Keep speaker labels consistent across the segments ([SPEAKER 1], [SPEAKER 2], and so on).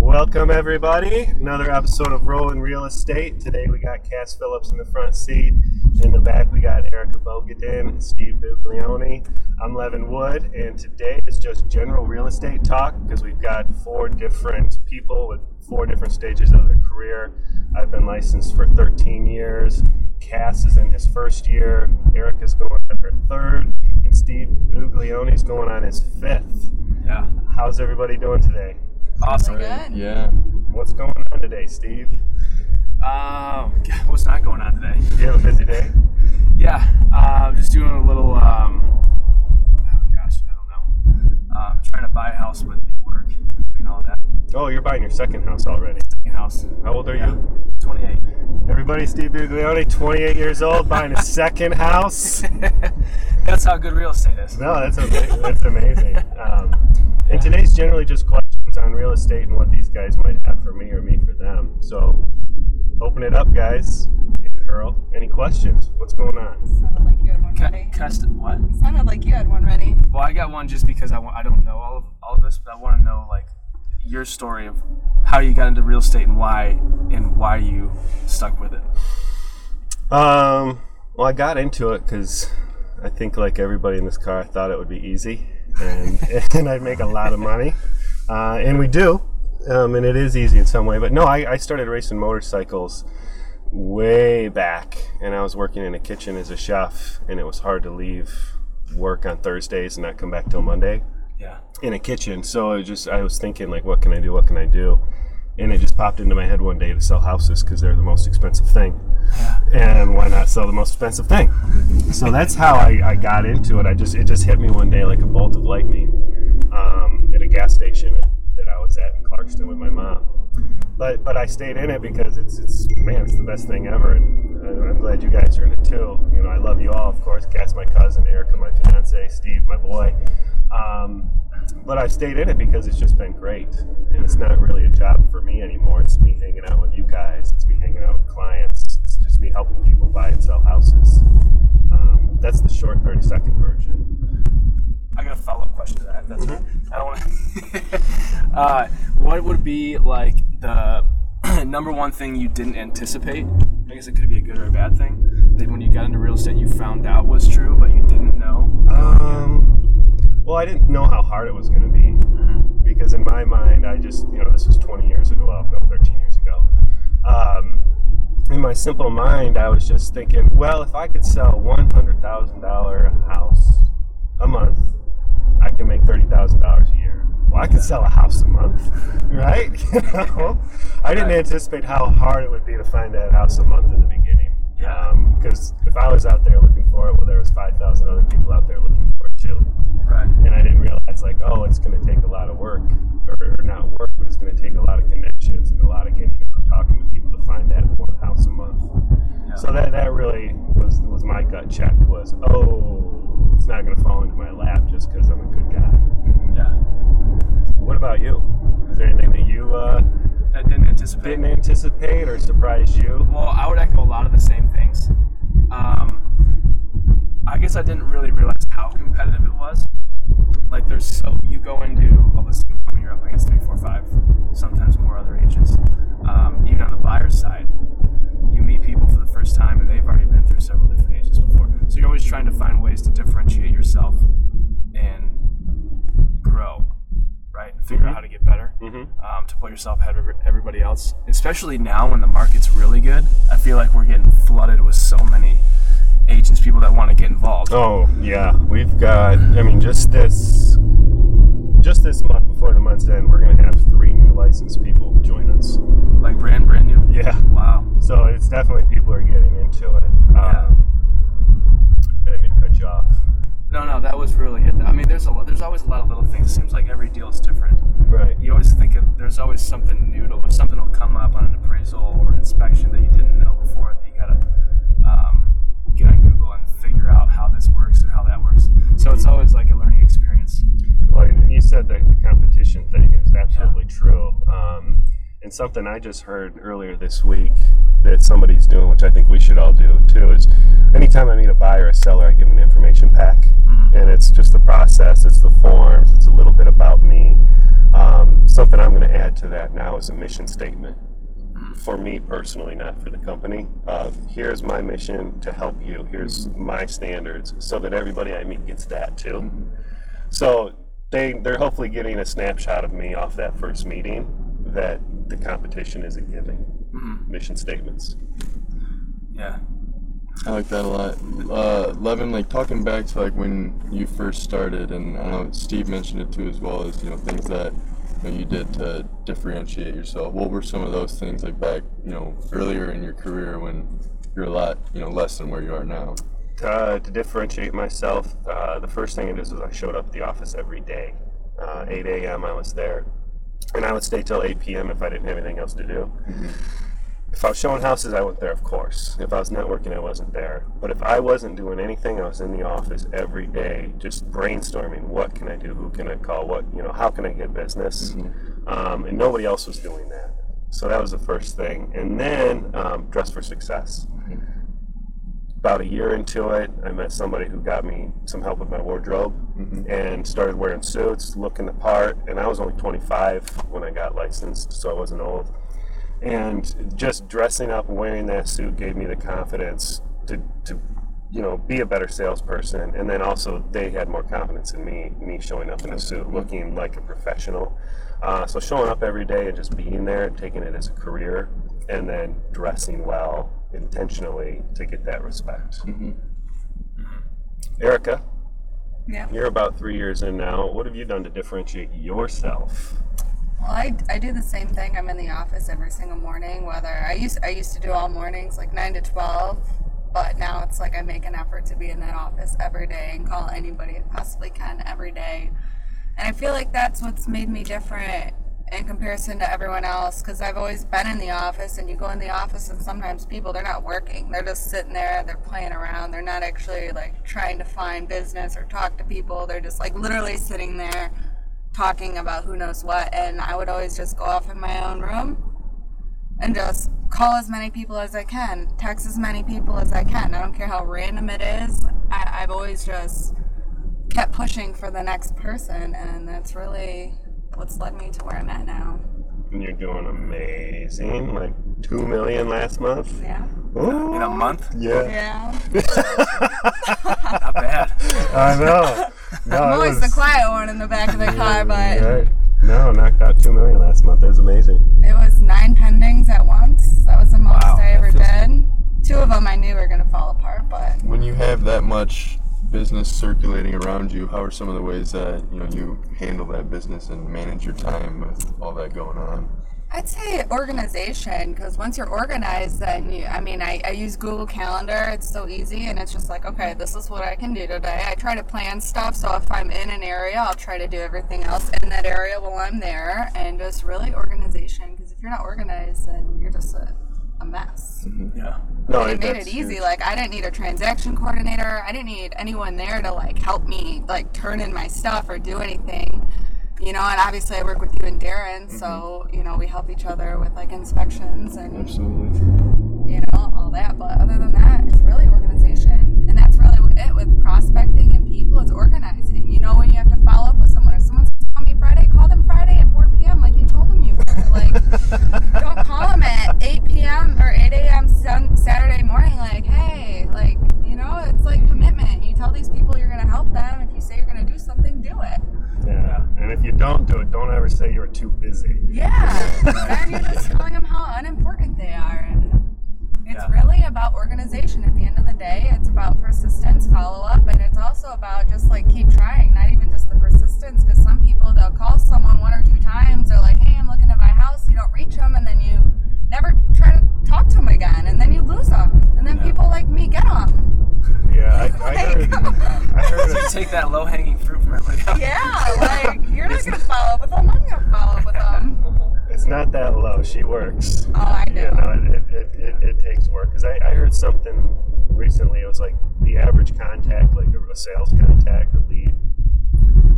[SPEAKER 1] Welcome, everybody. Another episode of Rolling Real Estate. Today we got Cass Phillips in the front seat. In the back, we got Erica Bogadin, and Steve Buglione. I'm Levin Wood, and today is just general real estate talk because we've got four different people with four different stages of their career. I've been licensed for 13 years. Cass is in his first year. Erica's going on her third, and Steve Buglione is going on his fifth.
[SPEAKER 2] Yeah.
[SPEAKER 1] How's everybody doing today?
[SPEAKER 2] Awesome.
[SPEAKER 3] Good.
[SPEAKER 4] Yeah.
[SPEAKER 1] What's going on today, Steve?
[SPEAKER 2] Um, what's not going on today?
[SPEAKER 1] You have a busy day?
[SPEAKER 2] Yeah. Uh, just doing a little. Um, oh gosh, I don't know. Uh, trying to buy a house with work between all that.
[SPEAKER 1] Oh, you're buying your second house already.
[SPEAKER 2] Second house.
[SPEAKER 1] How old are
[SPEAKER 2] Yeah.
[SPEAKER 1] you?
[SPEAKER 2] 28.
[SPEAKER 1] Everybody, Steve Buglione, 28 years old, buying a second house.
[SPEAKER 2] That's how good real estate is.
[SPEAKER 1] No, that's amazing. That's amazing. Um, and today's generally just questions on real estate and what these guys might have for me or me for them. So, open it up, guys. Girl, any questions? What's going on?
[SPEAKER 3] Sounded like you had one ready.
[SPEAKER 2] can what?
[SPEAKER 3] Sounded like you had one ready.
[SPEAKER 2] Well, I got one just because I, wa- I don't know all of all of this, but I want to know like your story of how you got into real estate and why and why you stuck with it.
[SPEAKER 1] Um, well, I got into it because I think, like everybody in this car, I thought it would be easy and, and I'd make a lot of money. Uh, and we do. Um, and it is easy in some way. But no, I, I started racing motorcycles way back. And I was working in a kitchen as a chef. And it was hard to leave work on Thursdays and not come back till Monday
[SPEAKER 2] Yeah.
[SPEAKER 1] in a kitchen. So I just I was thinking like, what can I do? What can I do? And it just popped into my head one day to sell houses because they're the most expensive thing.
[SPEAKER 2] Yeah.
[SPEAKER 1] And why not sell the most expensive thing? So that's how I, I got into it. I just it just hit me one day like a bolt of lightning um, gas station that I was at in Clarkston with my mom. But but I stayed in it because it's it's man it's the best thing ever, and I'm glad you guys are in it too. You know I love you all, of course. Cass, my cousin, Erica, my fiance, Steve, my boy. Um, but I stayed in it because it's just been great, and it's not really a job for me anymore. It's me hanging out with you guys. It's me hanging out with clients. It's just me helping people buy and sell houses. Um, that's the short 30 second version.
[SPEAKER 2] I got a follow up question to that. That's I don't want to. uh, what would be like the number one thing you didn't anticipate? I guess it could be a good or a bad thing. That when you got into real estate, you found out was true, but you didn't know.
[SPEAKER 1] Um, well, I didn't know how hard it was going to be because in my mind, I just, you know, this was 20 years ago, well, no, 13 years ago. Um, in my simple mind, I was just thinking, well, if I could sell $100,000 house a month, I can make $30,000 a year. Well, I could sell a house a month, right? You know? I didn't anticipate how hard it would be to find that house a month in the beginning. Because um, if I was out there looking for it, well, there was 5,000 other people out there looking for it too
[SPEAKER 2] Right.
[SPEAKER 1] and I didn't realize like, oh, it's going to take a lot of work, or, or not work, but it's going to take a lot of connections and a lot of getting out talking to people to find that one house a month.
[SPEAKER 2] Yeah.
[SPEAKER 1] So that that really was was my gut check was, oh, it's not going to fall into my lap just because I'm a good guy.
[SPEAKER 2] Yeah.
[SPEAKER 1] What about you? Is there anything that you uh,
[SPEAKER 2] I didn't anticipate.
[SPEAKER 1] didn't anticipate or surprised you?
[SPEAKER 2] Well, I would echo a lot of the same things. Um, I guess I didn't really realize how competitive it was. Like, there's so you go into a listing you're up against three, four, five, sometimes more other agents. Um, even on the buyer's side, you meet people for the first time and they've already been through several different agents before. So you're always trying to find ways to differentiate yourself and grow, right? Figure out how to get better
[SPEAKER 1] Mhm.
[SPEAKER 2] um, to put yourself ahead of everybody else. Especially now when the market's really good, I feel like we're getting flooded with so many agents, people that want to get involved.
[SPEAKER 1] Oh yeah, we've got. I mean, just this, just this month before the month's end, we're to have three new licensed people join us.
[SPEAKER 2] Like brand, brand new.
[SPEAKER 1] Yeah.
[SPEAKER 2] Wow.
[SPEAKER 1] So it's definitely people are getting into it.
[SPEAKER 2] Yeah.
[SPEAKER 1] Um, I mean to cut you off.
[SPEAKER 2] No, no, that was really it. I mean, there's a lot, there's always a lot of little things. It seems like every deal is different.
[SPEAKER 1] Right.
[SPEAKER 2] You always think of, there's always something new to something will come up on an appraisal or inspection that you didn't know before that you gotta um, get on Google and figure out how this works or how that works. So it's always like a learning experience.
[SPEAKER 1] Well, you said that the competition thing is absolutely true. Um, and something I just heard earlier this week that somebody's doing, which I think we should all do too, is anytime I meet a buyer or seller, I give them an information pack. And it's just the process, it's the forms, it's a little bit about me. Um, something I'm going to add add to that now is a mission statement. For me personally, not for the company. Uh, here's my mission to help you. Here's my standards, so that everybody I meet gets that too. So they they're hopefully getting a snapshot of me off that first meeting that the competition isn't giving mission statements.
[SPEAKER 2] Yeah.
[SPEAKER 4] I like that a lot. Uh, Levin, like talking back to like when you first started, and I know Steve mentioned it too as well as you know things that you, know, you did to differentiate yourself. What were some of those things like back you know earlier in your career when you're a lot you know less than where you are now?
[SPEAKER 1] Uh, to differentiate myself, uh, the first thing it is is I showed up at the office every day. Uh, 8 a.m. I was there, and I would stay till 8 p.m. if I didn't have anything else to do. If I was showing houses, I went there, of course. If I was networking, I wasn't there. But if I wasn't doing anything, I was in the office every day, just brainstorming. What can I do? Who can I call? What you know? How can I get business? Um, and nobody else was doing that. So that was the first thing. And then um, dress for success about a year into it, I met somebody who got me some help with my wardrobe and started wearing suits, looking the part. And I was only 25 when I got licensed, so I wasn't old. And just dressing up and wearing that suit gave me the confidence to, to you know, be a better salesperson. And then also they had more confidence in me, me showing up in a suit, looking like a professional. Uh, so showing up every day and just being there and taking it as a career, and then dressing well intentionally to get that respect. Mm-hmm. Mm-hmm. Erica,
[SPEAKER 3] Yeah.
[SPEAKER 1] you're about three years in now. What have you done to differentiate yourself?
[SPEAKER 3] Well, I, I do the same thing. I'm in the office every single morning. Whether I used I used to do all mornings, like nine to twelve, but now it's like I make an effort to be in that office every day and call anybody I possibly can every day. And I feel like that's what's made me different in comparison to everyone else because I've always been in the office and you go in the office and sometimes people they're not working they're just sitting there they're playing around they're not actually like trying to find business or talk to people they're just like literally sitting there talking about who knows what and I would always just go off in my own room and just call as many people as I can, text as many people as I can. I don't care how random it is. I, I've always just kept pushing for the next person, and that's really what's led me to where I'm at now.
[SPEAKER 1] And you're doing amazing. Like two million last month.
[SPEAKER 3] Yeah.
[SPEAKER 1] Ooh.
[SPEAKER 2] In a month?
[SPEAKER 1] Yeah.
[SPEAKER 3] Yeah.
[SPEAKER 2] Not bad.
[SPEAKER 1] I know. No,
[SPEAKER 3] I'm always
[SPEAKER 1] was-
[SPEAKER 3] the quiet one in the back of the car, but
[SPEAKER 1] Right. No, knocked out two million last month. That was amazing.
[SPEAKER 3] it was nine pendings at once. That was the most
[SPEAKER 2] Wow,
[SPEAKER 3] I ever
[SPEAKER 2] that
[SPEAKER 3] did. Two of them I knew were going to fall apart, but
[SPEAKER 4] When you have that much business circulating around you, how are some of the ways that you know you handle that business and manage your time with all that going on?
[SPEAKER 3] I'd say organization because once you're organized, then you, I mean, I, I use Google Calendar. It's so easy, and it's just like, okay, this is what I can do today. I try to plan stuff, so if I'm in an area, I'll try to do everything else in that area while I'm there, and just really organization because if you're not organized, then you're just a, a mess. Mm-hmm.
[SPEAKER 2] Yeah.
[SPEAKER 1] No,
[SPEAKER 3] it made it easy.
[SPEAKER 1] huge.
[SPEAKER 3] Like I didn't need a transaction coordinator. I didn't need anyone there to like help me like turn in my stuff or do anything. You know, and obviously I work with you and Darren, so mm-hmm. you know we help each other with like inspections and
[SPEAKER 4] Absolutely.
[SPEAKER 3] you know all that. But other than that, it's really organization, and that's really what it with prospecting and people. It's organizing. You know when you have to follow up with someone. If someone's calling me Friday, call them Friday at 4 p.m. like you told them you were. Like don't call them at 8 p.m. or 8 a.m. Saturday morning. Like hey, like you know it's like commitment. You tell these people you're gonna help them. If you say you're gonna do something, do it.
[SPEAKER 1] Yeah. And if you don't do it, don't ever say you were too busy.
[SPEAKER 3] Yeah, then you're just telling them how unimportant they are. And it's
[SPEAKER 2] Yeah.
[SPEAKER 3] really about organization at the end of the day. It's about persistence, follow up, and it's also about just like keep trying, not even just the persistence, because some people they'll call someone one or two times, they're like, hey, I'm looking at my house, you don't reach them, and then you never try to talk to them again, and then you lose them. And then people like me get them.
[SPEAKER 1] Yeah, I, I heard. I heard.
[SPEAKER 2] You take that low hanging fruit from everybody else.
[SPEAKER 3] Yeah, like you're not going to follow up with them, I'm going to follow up with them.
[SPEAKER 1] It's not that low. She works.
[SPEAKER 3] Oh, I
[SPEAKER 1] You
[SPEAKER 3] know.
[SPEAKER 1] know, it, it, it, it takes work. Because I, I heard something recently. It was like the average contact, like a, a sales contact, a lead,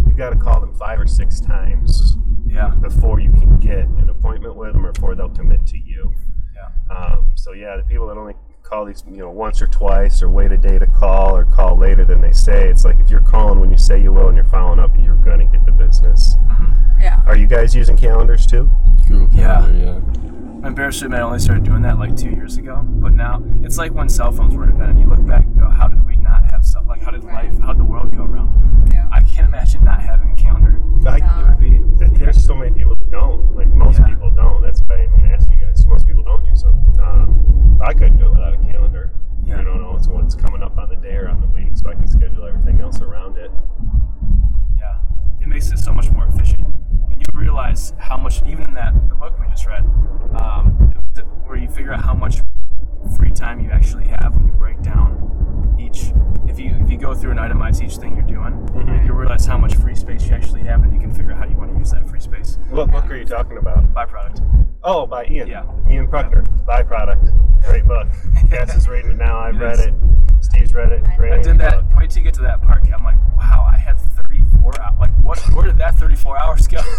[SPEAKER 1] you got to call them five or six times
[SPEAKER 2] Yeah.
[SPEAKER 1] before you can get an appointment with them or before they'll commit to you.
[SPEAKER 2] Yeah.
[SPEAKER 1] Um, so yeah, the people that only call these, you know, once or twice, or wait a day to call, or call later than they say, it's like if you're calling when you say you will and you're following up, you're gonna get the business.
[SPEAKER 3] Yeah.
[SPEAKER 1] Are you guys using calendars too?
[SPEAKER 4] Google Calendar, yeah.
[SPEAKER 2] I'm embarrassed to admit I only started doing that like two years ago. But now it's like when cell phones were invented. You look back and go, how did we not have stuff? Like, how did life, how did the world go around?
[SPEAKER 3] Yeah.
[SPEAKER 2] I can't imagine not having a calendar.
[SPEAKER 1] I,
[SPEAKER 2] It would be,
[SPEAKER 1] That there's so many people that don't. Like most
[SPEAKER 2] Yeah.
[SPEAKER 1] people don't. That's why I mean, I asked you guys. Most people don't use them. Um, I couldn't do it without a calendar.
[SPEAKER 2] Yeah.
[SPEAKER 1] I don't know what's what's coming up on the day or on the week, so I can schedule everything else around it.
[SPEAKER 2] yeah, it makes it so much more efficient. And you realize how much, even in that the book we just read, um, th- where you figure out how much free time you actually have when you break down each. If you if you go through and itemize each thing you're doing,
[SPEAKER 1] Mhm.
[SPEAKER 2] you realize how much free space you actually have, and you can figure out how you want to use that free space.
[SPEAKER 1] What book are you talking about?
[SPEAKER 2] Byproduct.
[SPEAKER 1] Oh, by Ian.
[SPEAKER 2] Yeah.
[SPEAKER 1] Ian Bruckner. Byproduct. Great book. Cass is reading it now. I've
[SPEAKER 2] It
[SPEAKER 1] read
[SPEAKER 2] is.
[SPEAKER 1] it. Steve's read it.
[SPEAKER 3] I
[SPEAKER 1] Great
[SPEAKER 2] I did that.
[SPEAKER 1] book.
[SPEAKER 2] Wait till you get to that part. I'm like, wow, I had 34 hours. Like, what? Where did that 34 hours go?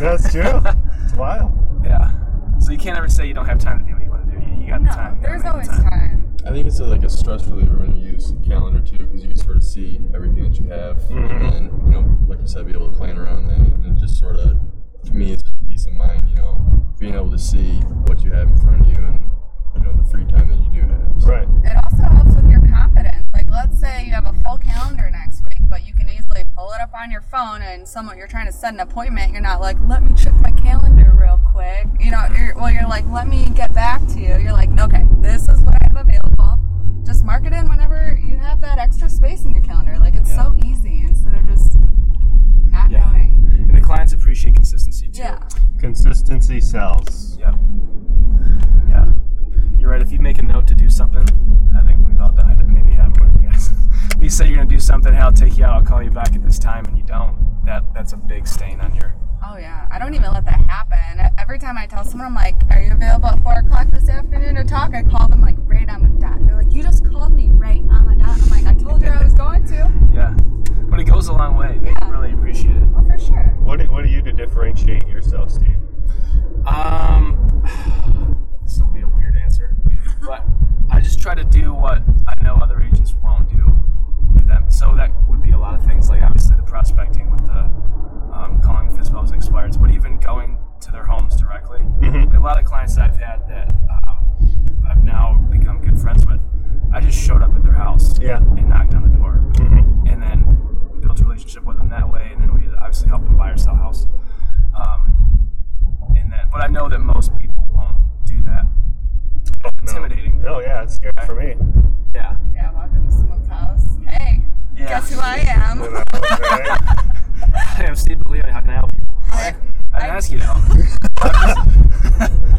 [SPEAKER 1] That's true. It's wild.
[SPEAKER 2] yeah. So you can't ever say you don't have time to do what you want to do. You, you got the time. You
[SPEAKER 3] there's always
[SPEAKER 2] time.
[SPEAKER 3] time.
[SPEAKER 4] I think it's a, like a stress reliever when you use calendar too, because you can sort of see everything that you have,
[SPEAKER 1] Mhm.
[SPEAKER 4] and you know, like you said, be able to plan around that, and just sort of, to me, it's just peace of mind, you know, being able to see what you have in front of you, and you know, the free time that you do have. So,
[SPEAKER 1] Right.
[SPEAKER 3] It also helps with your confidence. Like, let's say you have a full calendar next week, but you can easily pull it up on your phone and someone you're trying to set an appointment. You're not like, let me check my calendar real quick. You know, you're, well, you're like, let me get back to you. You're like, okay, this is what I have available.
[SPEAKER 2] Call you back at this time, and you don't. That that's a big stain on your.
[SPEAKER 3] Oh yeah, I don't even let that happen. Every time I tell someone, I'm like, "Are you available at four o'clock this afternoon to talk?" I call them like right on the dot. They're like, "You just called me right on the dot." I'm like, "I told you I was going to."
[SPEAKER 2] Yeah. But it goes a long way. They
[SPEAKER 3] Yeah.
[SPEAKER 2] really appreciate it.
[SPEAKER 3] Well, for sure.
[SPEAKER 1] What do, what do you do to differentiate yourself, Steve?
[SPEAKER 2] Um, this will be a weird answer, but I just try to do what I know other agents won't do. with them. So that would be a lot of things, like obviously the prospecting with the um, calling FSBOs and expireds, but even going to their homes directly.
[SPEAKER 1] Mhm.
[SPEAKER 2] A lot of clients that I've had that um, I've now become good friends with, I just showed up at their house
[SPEAKER 1] Yeah.
[SPEAKER 2] and knocked on the door
[SPEAKER 1] Mhm.
[SPEAKER 2] and then built a relationship with them that way, and then we obviously help them buy or sell a house. Um, and then, but I know that most people won't do that. Intimidating.
[SPEAKER 1] Oh yeah, it's scary for me.
[SPEAKER 2] Yeah.
[SPEAKER 3] Yeah, walk up to someone's house. Hey,
[SPEAKER 2] Yeah.
[SPEAKER 3] guess who I am?
[SPEAKER 1] You know, right?
[SPEAKER 2] Hi, I'm Steve Leone. How can I help you?
[SPEAKER 3] I-
[SPEAKER 2] I didn't ask you to help.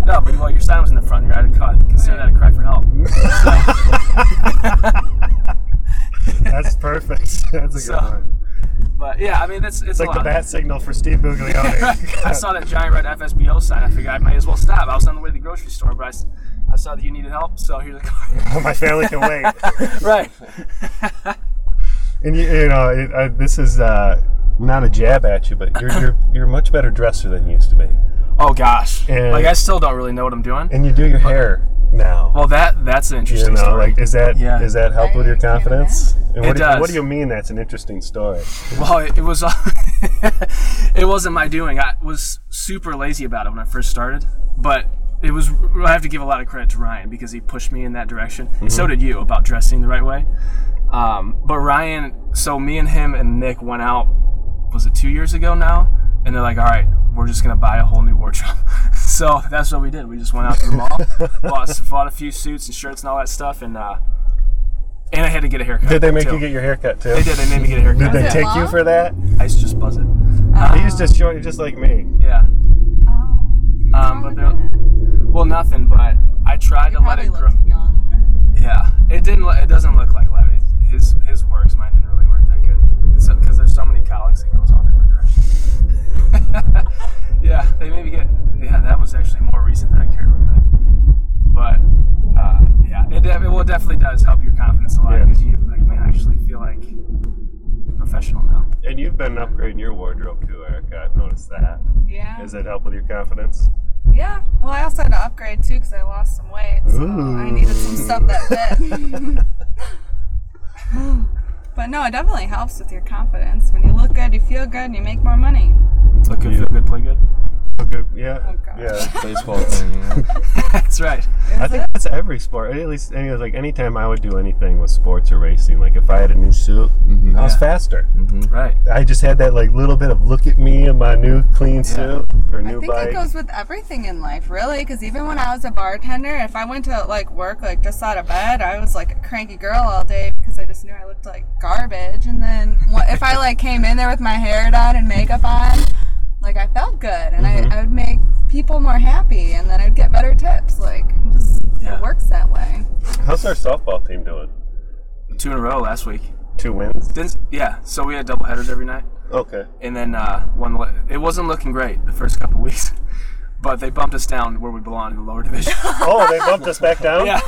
[SPEAKER 2] no, but well, your sign was in the front. You're I'd ca- consider that a cry for help.
[SPEAKER 1] That's perfect. That's a
[SPEAKER 2] So,
[SPEAKER 1] good one.
[SPEAKER 2] But yeah, I mean, that's it's,
[SPEAKER 1] It's
[SPEAKER 2] a
[SPEAKER 1] like the bat signal for Steve Buglione.
[SPEAKER 2] I saw that giant red FSBO sign. I figured I might as well stop. I was on the way to the grocery store, but I saw that you needed help, so here's a car.
[SPEAKER 1] My family can wait.
[SPEAKER 2] right.
[SPEAKER 1] And you, you know, it, uh, this is uh, not a jab at you, but you're, you're you're a much better dresser than you used to be,
[SPEAKER 2] oh gosh.
[SPEAKER 1] And-
[SPEAKER 2] like I still don't really know what I'm doing.
[SPEAKER 1] and you do your hair now.
[SPEAKER 2] Well, that that's an
[SPEAKER 1] you
[SPEAKER 2] interesting
[SPEAKER 1] know,
[SPEAKER 2] story.
[SPEAKER 1] like is that
[SPEAKER 2] Yeah.
[SPEAKER 1] does that help with your confidence? And
[SPEAKER 2] It
[SPEAKER 1] what, do you, what do you mean that's an interesting story?
[SPEAKER 2] Well, it, it was it wasn't my doing. I was super lazy about it when I first started, but it was. I have to give a lot of credit to Ryan because he pushed me in that direction. And so did you about dressing the right way. Um, but Ryan, so me and him and Nick went out. Was it two years ago now? And they're like, "All right, we're just gonna buy a whole new wardrobe." so that's what we did. We just went out to the mall, bought, bought a few suits and shirts and all that stuff, and uh, and I had to get a haircut.
[SPEAKER 1] Did they make
[SPEAKER 2] too.
[SPEAKER 1] you get your haircut too?
[SPEAKER 2] They did. They made me get a haircut.
[SPEAKER 1] Did they
[SPEAKER 3] Was it
[SPEAKER 1] take you for that?
[SPEAKER 2] I used to just buzz it.
[SPEAKER 1] He's just showing you just like me.
[SPEAKER 2] Yeah.
[SPEAKER 3] Oh.
[SPEAKER 2] Um, but they're, well, nothing. But I tried to let it grow.
[SPEAKER 3] young.
[SPEAKER 2] Yeah, it didn't. It doesn't look like Levy. His his works. Mine didn't really work that good. It's because there's so many colics. It goes all different directions. yeah, they maybe get. Yeah, that was actually more recent than I cared about. But uh, yeah, it, def- well, it definitely does help your confidence a lot
[SPEAKER 1] Yeah.
[SPEAKER 2] because you like, man, I actually feel like professional now.
[SPEAKER 1] And you've been upgrading your wardrobe too, Erica. I've noticed that.
[SPEAKER 3] Yeah.
[SPEAKER 1] Does it help with your confidence?
[SPEAKER 3] Yeah. Well, I also had to upgrade too because I lost some weight, so
[SPEAKER 1] Ooh.
[SPEAKER 3] I needed some stuff that fit. but no, it definitely helps with your confidence. When you look good, you feel good, and you make more money.
[SPEAKER 2] Look good, feel good, play good.
[SPEAKER 1] A good, yeah,
[SPEAKER 3] Oh, God.
[SPEAKER 1] yeah.
[SPEAKER 4] Baseball thing, you know?
[SPEAKER 2] That's right.
[SPEAKER 1] I think that's every sport. At least, any like anytime I would do anything with sports or racing, like if I had a new suit,
[SPEAKER 4] Mhm.
[SPEAKER 1] I was
[SPEAKER 2] Yeah.
[SPEAKER 1] faster.
[SPEAKER 2] Right.
[SPEAKER 1] I just had that like little bit of look at me in my new clean suit or new bottom.
[SPEAKER 3] I
[SPEAKER 1] new
[SPEAKER 3] think
[SPEAKER 1] bike.
[SPEAKER 3] it goes with everything in life, really. Because even when I was a bartender, if I went to like work like just out of bed, I was like a cranky girl all day because I just knew I looked like garbage. And then what, if I like came in there with my hair done and makeup on, like I felt good, and
[SPEAKER 1] Mm-hmm.
[SPEAKER 3] I, I would make people more happy, and then I'd get better tips. Like just
[SPEAKER 2] Yeah.
[SPEAKER 3] it works that way.
[SPEAKER 1] How's our softball team doing?
[SPEAKER 2] Two in a row last week.
[SPEAKER 1] Two wins.
[SPEAKER 2] Didn't, yeah. So we had double headers every night,
[SPEAKER 1] Okay.
[SPEAKER 2] and then uh, one. It wasn't looking great the first couple weeks, but they bumped us down where we belong in the lower division.
[SPEAKER 1] Oh, they bumped us back down.
[SPEAKER 2] yeah.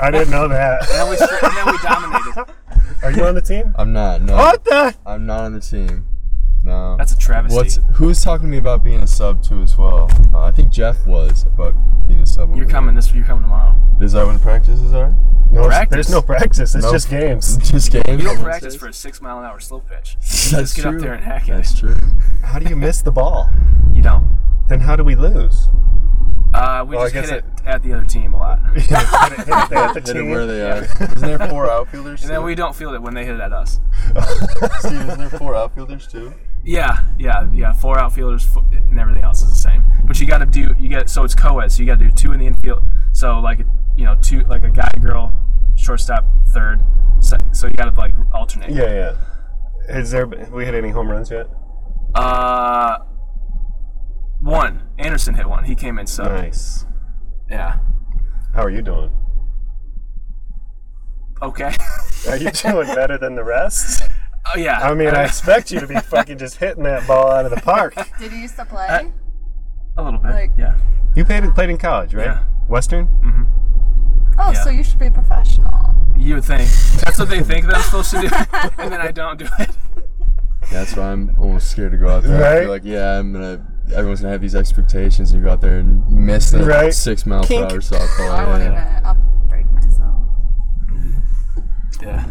[SPEAKER 1] I didn't know that.
[SPEAKER 2] And then we and then we dominated.
[SPEAKER 1] Are you on the team?
[SPEAKER 4] I'm not, no.
[SPEAKER 1] What the?
[SPEAKER 4] I'm not on the team. No.
[SPEAKER 2] That's a travesty.
[SPEAKER 4] What's who's talking to me about being a sub too as well? Uh, I think Jeff was about being a sub.
[SPEAKER 2] You're
[SPEAKER 4] over
[SPEAKER 2] coming
[SPEAKER 4] there.
[SPEAKER 2] this. You're coming tomorrow.
[SPEAKER 4] Is that when practices are?
[SPEAKER 1] No,
[SPEAKER 2] Practice.
[SPEAKER 1] there's no practice. It's
[SPEAKER 4] Nope.
[SPEAKER 1] just games.
[SPEAKER 4] Just games.
[SPEAKER 2] You don't practice for a six mile an hour slow pitch.
[SPEAKER 4] That's
[SPEAKER 2] Just get
[SPEAKER 4] true.
[SPEAKER 2] up there and hack it.
[SPEAKER 4] That's true.
[SPEAKER 1] How do you miss the ball?
[SPEAKER 2] You don't.
[SPEAKER 1] Then how do we lose?
[SPEAKER 2] Uh, we
[SPEAKER 1] Well, I
[SPEAKER 2] just hit
[SPEAKER 1] guess
[SPEAKER 2] it at the other team a lot,
[SPEAKER 1] hit it, hit it, hit it at the
[SPEAKER 4] Hit it
[SPEAKER 1] team.
[SPEAKER 4] where they are. Isn't there four outfielders?
[SPEAKER 2] and then we don't feel it when they hit it at us.
[SPEAKER 4] Steve, isn't there four outfielders too?
[SPEAKER 2] Yeah, yeah, yeah. Four outfielders fo- and everything else is the same. But you got to do you get so it's co-ed. So you got to do two in the infield. So like you know two like a guy girl, shortstop third. So, so you got to like alternate.
[SPEAKER 1] Yeah, yeah. Has there we hit any home runs yet?
[SPEAKER 2] Uh, one Anderson hit one. He came in so
[SPEAKER 1] Nice.
[SPEAKER 2] yeah.
[SPEAKER 1] How are you doing?
[SPEAKER 2] Okay.
[SPEAKER 1] Are you doing better than the rest?
[SPEAKER 2] Oh yeah.
[SPEAKER 1] I mean, I expect you to be fucking just hitting that ball out of the park.
[SPEAKER 3] Did you used to play?
[SPEAKER 2] Uh, a little bit.
[SPEAKER 3] like-
[SPEAKER 2] yeah.
[SPEAKER 1] You played played in college, right?
[SPEAKER 2] Yeah.
[SPEAKER 1] Western.
[SPEAKER 3] oh,
[SPEAKER 2] yeah.
[SPEAKER 3] so you should be a professional.
[SPEAKER 2] You would think that's what they think that I'm supposed to do, and then I don't do it.
[SPEAKER 4] That's why I'm almost scared to go out there. I
[SPEAKER 1] Right?
[SPEAKER 4] feel like, yeah, I'm gonna. Everyone's gonna have these expectations, and you go out there and miss that
[SPEAKER 1] Right.
[SPEAKER 4] six mile per hour softball.
[SPEAKER 3] I
[SPEAKER 4] yeah,
[SPEAKER 3] wouldn't
[SPEAKER 4] yeah.
[SPEAKER 3] even. I'll break myself.
[SPEAKER 2] Yeah.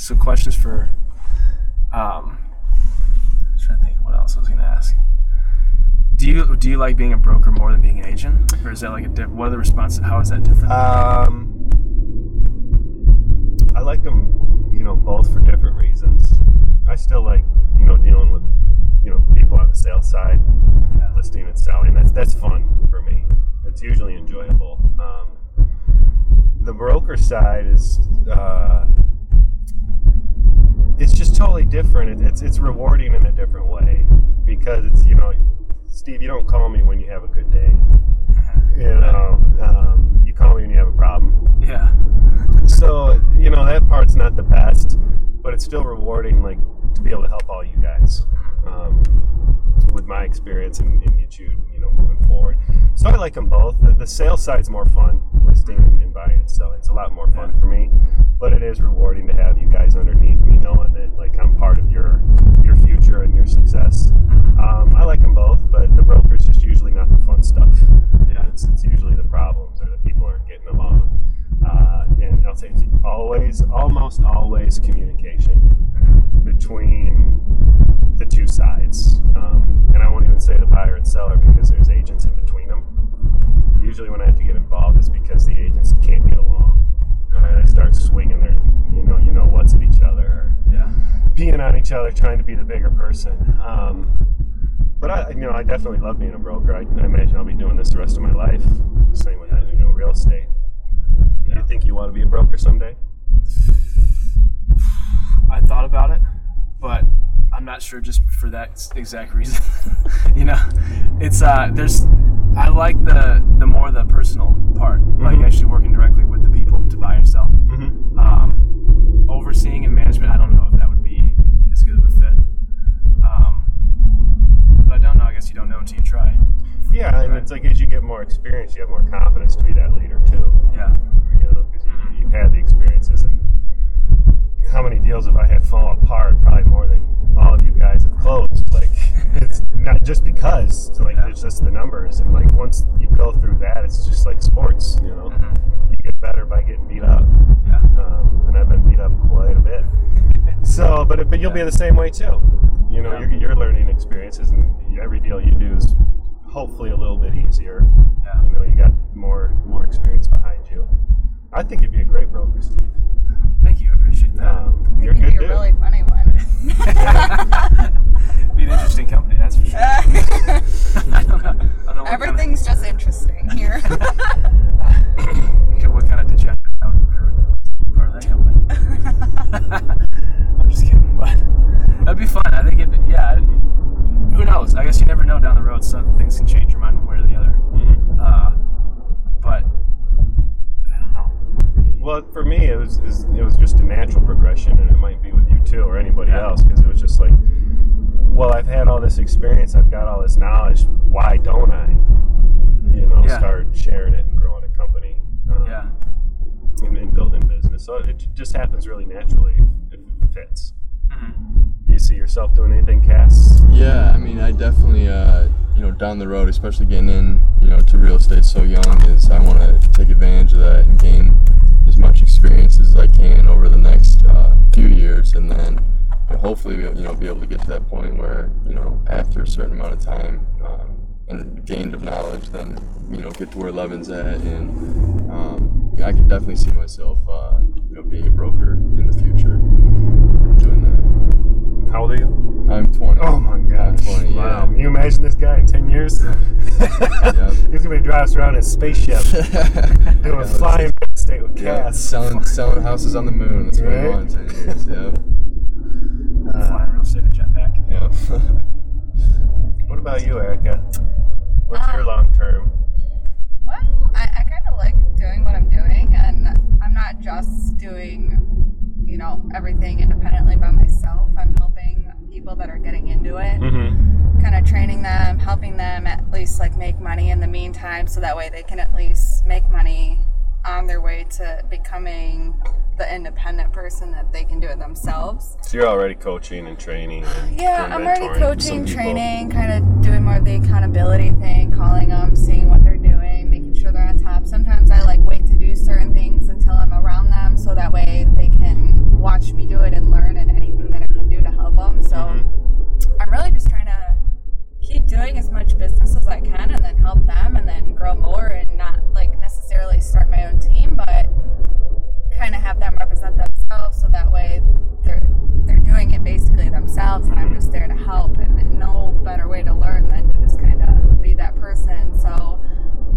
[SPEAKER 2] So questions for um I'm trying to think what else I was gonna ask. Do you do you like being a broker more than being an agent? Or is that like a diff- what are the responses how is that different?
[SPEAKER 1] Um, I like them, you know, both for different reasons. I still like, you know, dealing with, you know, people on the sales side,
[SPEAKER 2] Yeah.
[SPEAKER 1] listing and selling. That's that's fun for me. It's usually enjoyable. Um, the broker side is, uh, it's just totally different. It, it's it's rewarding in a different way because it's you know, Steve, you don't call me when you have a good day. You know, um, you call me when you have a problem.
[SPEAKER 2] yeah.
[SPEAKER 1] So you know that part's not the best, but it's still rewarding, like to be able to help all you guys um, with my experience and, and get you, you know, moving forward. So I like them both. The, the sales side's more fun, listing and buying and selling. It's a lot more fun for me, but it is rewarding to have you guys underneath me, knowing that like I'm part of your your future and your success. Um, I like them both, but the broker's just usually not the fun stuff.
[SPEAKER 2] Yeah.
[SPEAKER 1] It's, it's usually the problems or the people aren't getting along. Uh, and I'll say it's always, almost always communication between the two sides. Um, and I won't even say the buyer and seller because there's agents in between them. Usually, when I have to get involved, it's because the agents can't get along. Uh, they start swinging their, you know, you know what's at each other, or
[SPEAKER 2] Yeah.
[SPEAKER 1] peeing on each other, trying to be the bigger person. Um, but I, you know, I definitely love being a broker. I, I imagine I'll be doing this the rest of my life. Same with you know, real estate. You think you want to be a broker someday?
[SPEAKER 2] I thought about it, but I'm not sure just for that exact reason. you know, it's uh, there's I like the the more the personal part, like
[SPEAKER 1] Mhm.
[SPEAKER 2] actually working directly with the people to buy and sell.
[SPEAKER 1] Mm-hmm.
[SPEAKER 2] Um, overseeing and management, I don't know if that would be as good of a fit. Um, but I don't know. I guess you don't know until you try.
[SPEAKER 1] Yeah, and it's like as you get more experience, you have more confidence to be that leader too.
[SPEAKER 2] Yeah.
[SPEAKER 1] You know, because you've had the experiences. And how many deals have I had fall apart? Probably more than all of you guys have closed. Like it's not just because, it's like
[SPEAKER 2] Yeah.
[SPEAKER 1] it's just the numbers. And like once you go through that, it's just like sports. You know, you get better by getting beat up.
[SPEAKER 2] Yeah.
[SPEAKER 1] um, and I've been beat up quite a bit. So, but but you'll be the same way too. You know,
[SPEAKER 2] Yeah.
[SPEAKER 1] you're, you're learning experiences, and every deal you do is hopefully a little bit easier.
[SPEAKER 2] Yeah.
[SPEAKER 1] You know, you got more more experience behind you. I think you'd be a great broker, Steve.
[SPEAKER 2] Thank you. I appreciate that.
[SPEAKER 1] Um, you're a good
[SPEAKER 3] you'd be
[SPEAKER 1] dude.
[SPEAKER 3] a really funny one.
[SPEAKER 2] be an interesting company, that's for sure. I don't know. I don't know what
[SPEAKER 3] Everything's just interesting here.
[SPEAKER 2] Kind of, what kind of did you have to recruit part of that company? I'm just kidding, but that'd be fun. I think it. Yeah. Who knows? I guess you never know down the road. Some things can change your mind one way or the other.
[SPEAKER 1] Mhm.
[SPEAKER 2] Uh, but I don't know.
[SPEAKER 1] Well, for me, it was is- it was just a natural progression, and it might be with you too, or anybody
[SPEAKER 2] Yeah.
[SPEAKER 1] else, because it was just like, well, I've had all this experience, I've got all this knowledge. Why don't I, you know,
[SPEAKER 2] Yeah.
[SPEAKER 1] start sharing it and growing a company? Um,
[SPEAKER 2] Yeah.
[SPEAKER 1] and, and building business. So it just happens really naturally it fits.
[SPEAKER 2] hmm
[SPEAKER 1] Do you see yourself doing anything, Cass?
[SPEAKER 4] Yeah, I mean, I definitely, uh, you know, down the road, especially getting in, you know, to real estate so young, is I want to take advantage of that and gain as much experience as I can over the next uh, few years, and then hopefully, you know, be able to get to that point where, you know, after a certain amount of time um, and gained of knowledge, then you know, get to where Levin's at, and um, I can definitely see myself, uh, you know, being a broker in the future, doing that.
[SPEAKER 1] How old are you?
[SPEAKER 4] I'm 20.
[SPEAKER 1] Oh my
[SPEAKER 4] I'm
[SPEAKER 1] gosh!
[SPEAKER 4] 20.
[SPEAKER 1] Wow!
[SPEAKER 4] Yeah.
[SPEAKER 1] Can you imagine this guy in ten years? yep. He's gonna be driving us around in a spaceship, doing flying real estate with
[SPEAKER 4] Yeah,
[SPEAKER 1] Cass.
[SPEAKER 4] selling selling houses on the moon. That's what
[SPEAKER 1] Right?
[SPEAKER 4] I want in ten years. Yep.
[SPEAKER 1] Uh,
[SPEAKER 2] Flying real estate in a jetpack.
[SPEAKER 4] Yep.
[SPEAKER 1] what about you, Erica? What's your
[SPEAKER 3] Um,
[SPEAKER 1] long term?
[SPEAKER 3] Well, I, I kind of like doing what I'm doing, and I'm not just doing, you know, everything independently by myself. I'm helping people that are getting into it,
[SPEAKER 1] Mm-hmm.
[SPEAKER 3] kind of training them, helping them at least like make money in the meantime, so that way they can at least make money on their way to becoming the independent person that they can do it themselves.
[SPEAKER 1] So you're already coaching and training. And
[SPEAKER 3] Yeah, I'm already coaching, training, kind of doing more of the accountability thing, calling them, seeing what they're doing, making sure they're on top. Sometimes I like wait to do certain things until I'm around them, so that way they can watch me do it and learn and anything that I can do to help them. So
[SPEAKER 1] Mhm.
[SPEAKER 3] I'm really just trying to keep doing as much business as I can, and then help them, and then grow more, and not like necessarily start my own team, but kind of have them represent themselves, so that way they're they're doing it basically themselves, and I'm just there to help. And no better way to learn than to just kind of be that person. So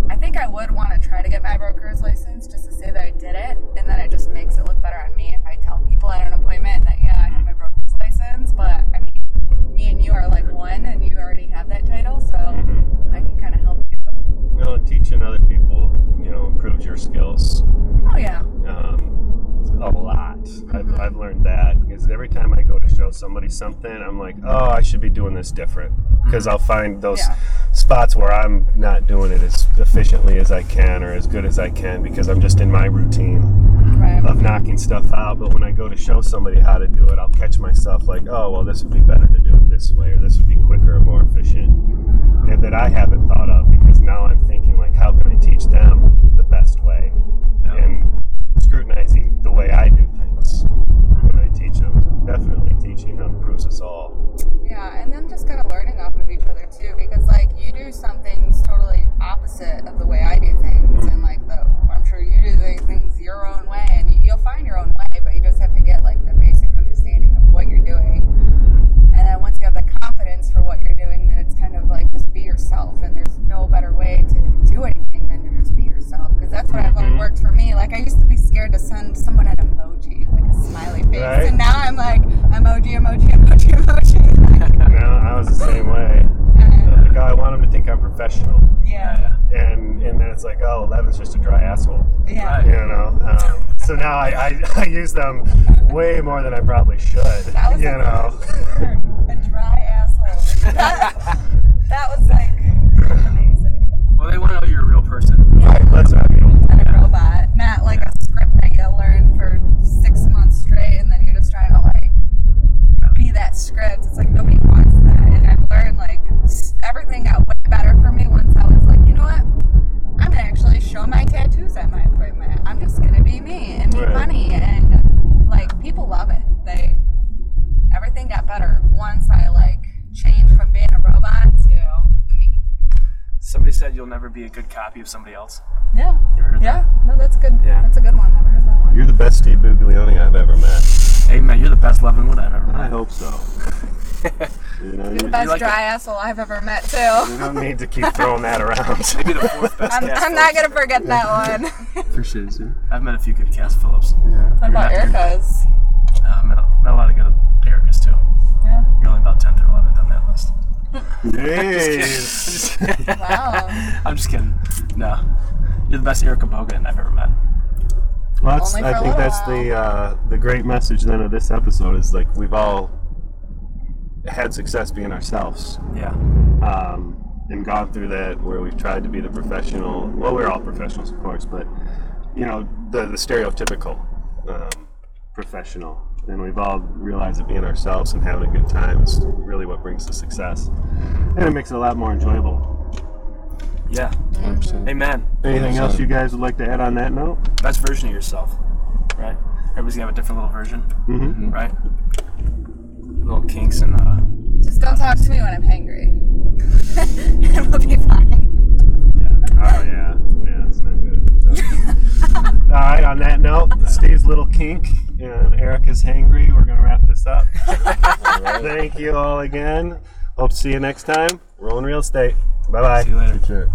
[SPEAKER 3] I think I would want to try to get my broker's license just to say that I did it, and then it just makes it look better on me if I tell people at an appointment that yeah, I have my broker's license. But I mean, me and you are like one, and you already have that title, so
[SPEAKER 1] Mhm.
[SPEAKER 3] I can kind of help you.
[SPEAKER 1] You know, teaching other people, you know, improves your skills.
[SPEAKER 3] Oh yeah,
[SPEAKER 1] um, a lot. I've, I've learned that because every time I go to show somebody something, I'm like, oh, I should be doing this different. Mm-hmm. Because I'll find those
[SPEAKER 3] Yeah.
[SPEAKER 1] spots where I'm not doing it as efficiently as I can or as good as I can because I'm just in my routine
[SPEAKER 3] right.
[SPEAKER 1] of knocking stuff out. But when I go to show somebody how to do it, I'll catch myself like, oh, well, this would be better to do it this way or this would be quicker or more efficient. Mm-hmm. And that I haven't thought of because now I'm thinking, like, how can I teach them the best way?
[SPEAKER 2] Yeah.
[SPEAKER 1] and scrutinizing the way I do things when I teach them. Definitely teaching improves us all.
[SPEAKER 3] Yeah, and then just kind of learning off of each other too, because like you do some things totally opposite of the way I do things, and like the I'm sure you do things your own way, and you, you'll find your own way, but you just have to get like the basic understanding of what you're doing, and then once you have the confidence for what you're doing, then it's kind of like just be yourself, and there's no better way to do anything than to just be yourself, because that's what
[SPEAKER 1] Mhm.
[SPEAKER 3] worked for me. Like I used to be scared to send someone like a smiley face,
[SPEAKER 1] Right.
[SPEAKER 3] and now I'm like emoji, emoji, emoji, emoji.
[SPEAKER 1] Now I was the same way.
[SPEAKER 3] Uh,
[SPEAKER 1] Like, oh, I want them to think I'm professional,
[SPEAKER 3] yeah,
[SPEAKER 1] and and then it's like, oh, Levin's just a dry asshole.
[SPEAKER 3] yeah.
[SPEAKER 1] You know. Um, so now I, I, I use them way more than I probably should.
[SPEAKER 3] That was
[SPEAKER 1] You
[SPEAKER 3] a
[SPEAKER 1] know.
[SPEAKER 3] word, a dry asshole. That, that was like amazing.
[SPEAKER 2] Well, they want to know you're a real person.
[SPEAKER 1] Alright, let's not be.
[SPEAKER 3] And a robot, not like a script that you learn for six months straight, and then you're just trying to like be that script. It's like nobody wants that. And I've learned like everything got way better for me once I was like, you know what? I'm gonna actually show my tattoos at my appointment. I'm just gonna be me and be
[SPEAKER 1] Right.
[SPEAKER 3] funny, and like people love it. They everything got better once I like changed from being
[SPEAKER 2] said you'll never be a good copy of somebody else.
[SPEAKER 3] Yeah.
[SPEAKER 2] You ever heard
[SPEAKER 3] Yeah. No, that's good.
[SPEAKER 2] Yeah.
[SPEAKER 3] That's a good one. Never heard that one.
[SPEAKER 1] You're the best Steve Buglione I've ever met.
[SPEAKER 2] Hey man, you're the best Levin Wood I've ever met.
[SPEAKER 1] I hope so. you know,
[SPEAKER 3] You're the
[SPEAKER 1] you,
[SPEAKER 3] best
[SPEAKER 2] like
[SPEAKER 3] dry asshole I've ever met too.
[SPEAKER 1] you don't need to keep throwing that around.
[SPEAKER 2] Maybe the fourth best
[SPEAKER 3] I'm, I'm not gonna forget that one.
[SPEAKER 1] Appreciate it, sir.
[SPEAKER 2] I've met a few good Cass Phillips.
[SPEAKER 3] what about
[SPEAKER 2] You're not-
[SPEAKER 3] Erica's?
[SPEAKER 2] Uh, met, a, met a lot of good Ericas too.
[SPEAKER 3] Yeah.
[SPEAKER 2] You're only about 10th or 11th on that list.
[SPEAKER 1] Jeez.
[SPEAKER 3] Wow.
[SPEAKER 2] I'm just kidding. No. You're the best Erica Bogan I've ever met.
[SPEAKER 1] Well, that's,
[SPEAKER 3] Only for
[SPEAKER 1] I
[SPEAKER 3] a
[SPEAKER 1] think
[SPEAKER 3] little
[SPEAKER 1] that's the uh, the great message then of this episode is like we've all had success being ourselves
[SPEAKER 2] Yeah.
[SPEAKER 1] um, and gone through that where we've tried to be the professional. Well, we're all professionals, of course, but you know the the stereotypical um, professional, and we've all realized that being ourselves and having a good time is really what brings the success, and it makes it a lot more enjoyable.
[SPEAKER 2] Yeah.
[SPEAKER 4] 100%.
[SPEAKER 2] Amen.
[SPEAKER 1] Anything
[SPEAKER 4] Yeah,
[SPEAKER 1] else you guys would like to add on that note?
[SPEAKER 2] Best version of yourself. Right? Everybody's gonna have a different little version.
[SPEAKER 1] Mm-hmm.
[SPEAKER 2] Right? Little kinks and uh
[SPEAKER 3] Just don't talk to me when I'm hangry. and we'll be fine.
[SPEAKER 1] Oh yeah, yeah, it's not good. all right. On that note, Steve's little kink and Eric is hangry. We're gonna wrap this up. Thank you all again. Hope to see you next time. Rolling real estate. Bye bye.
[SPEAKER 2] see you later.
[SPEAKER 4] Take care.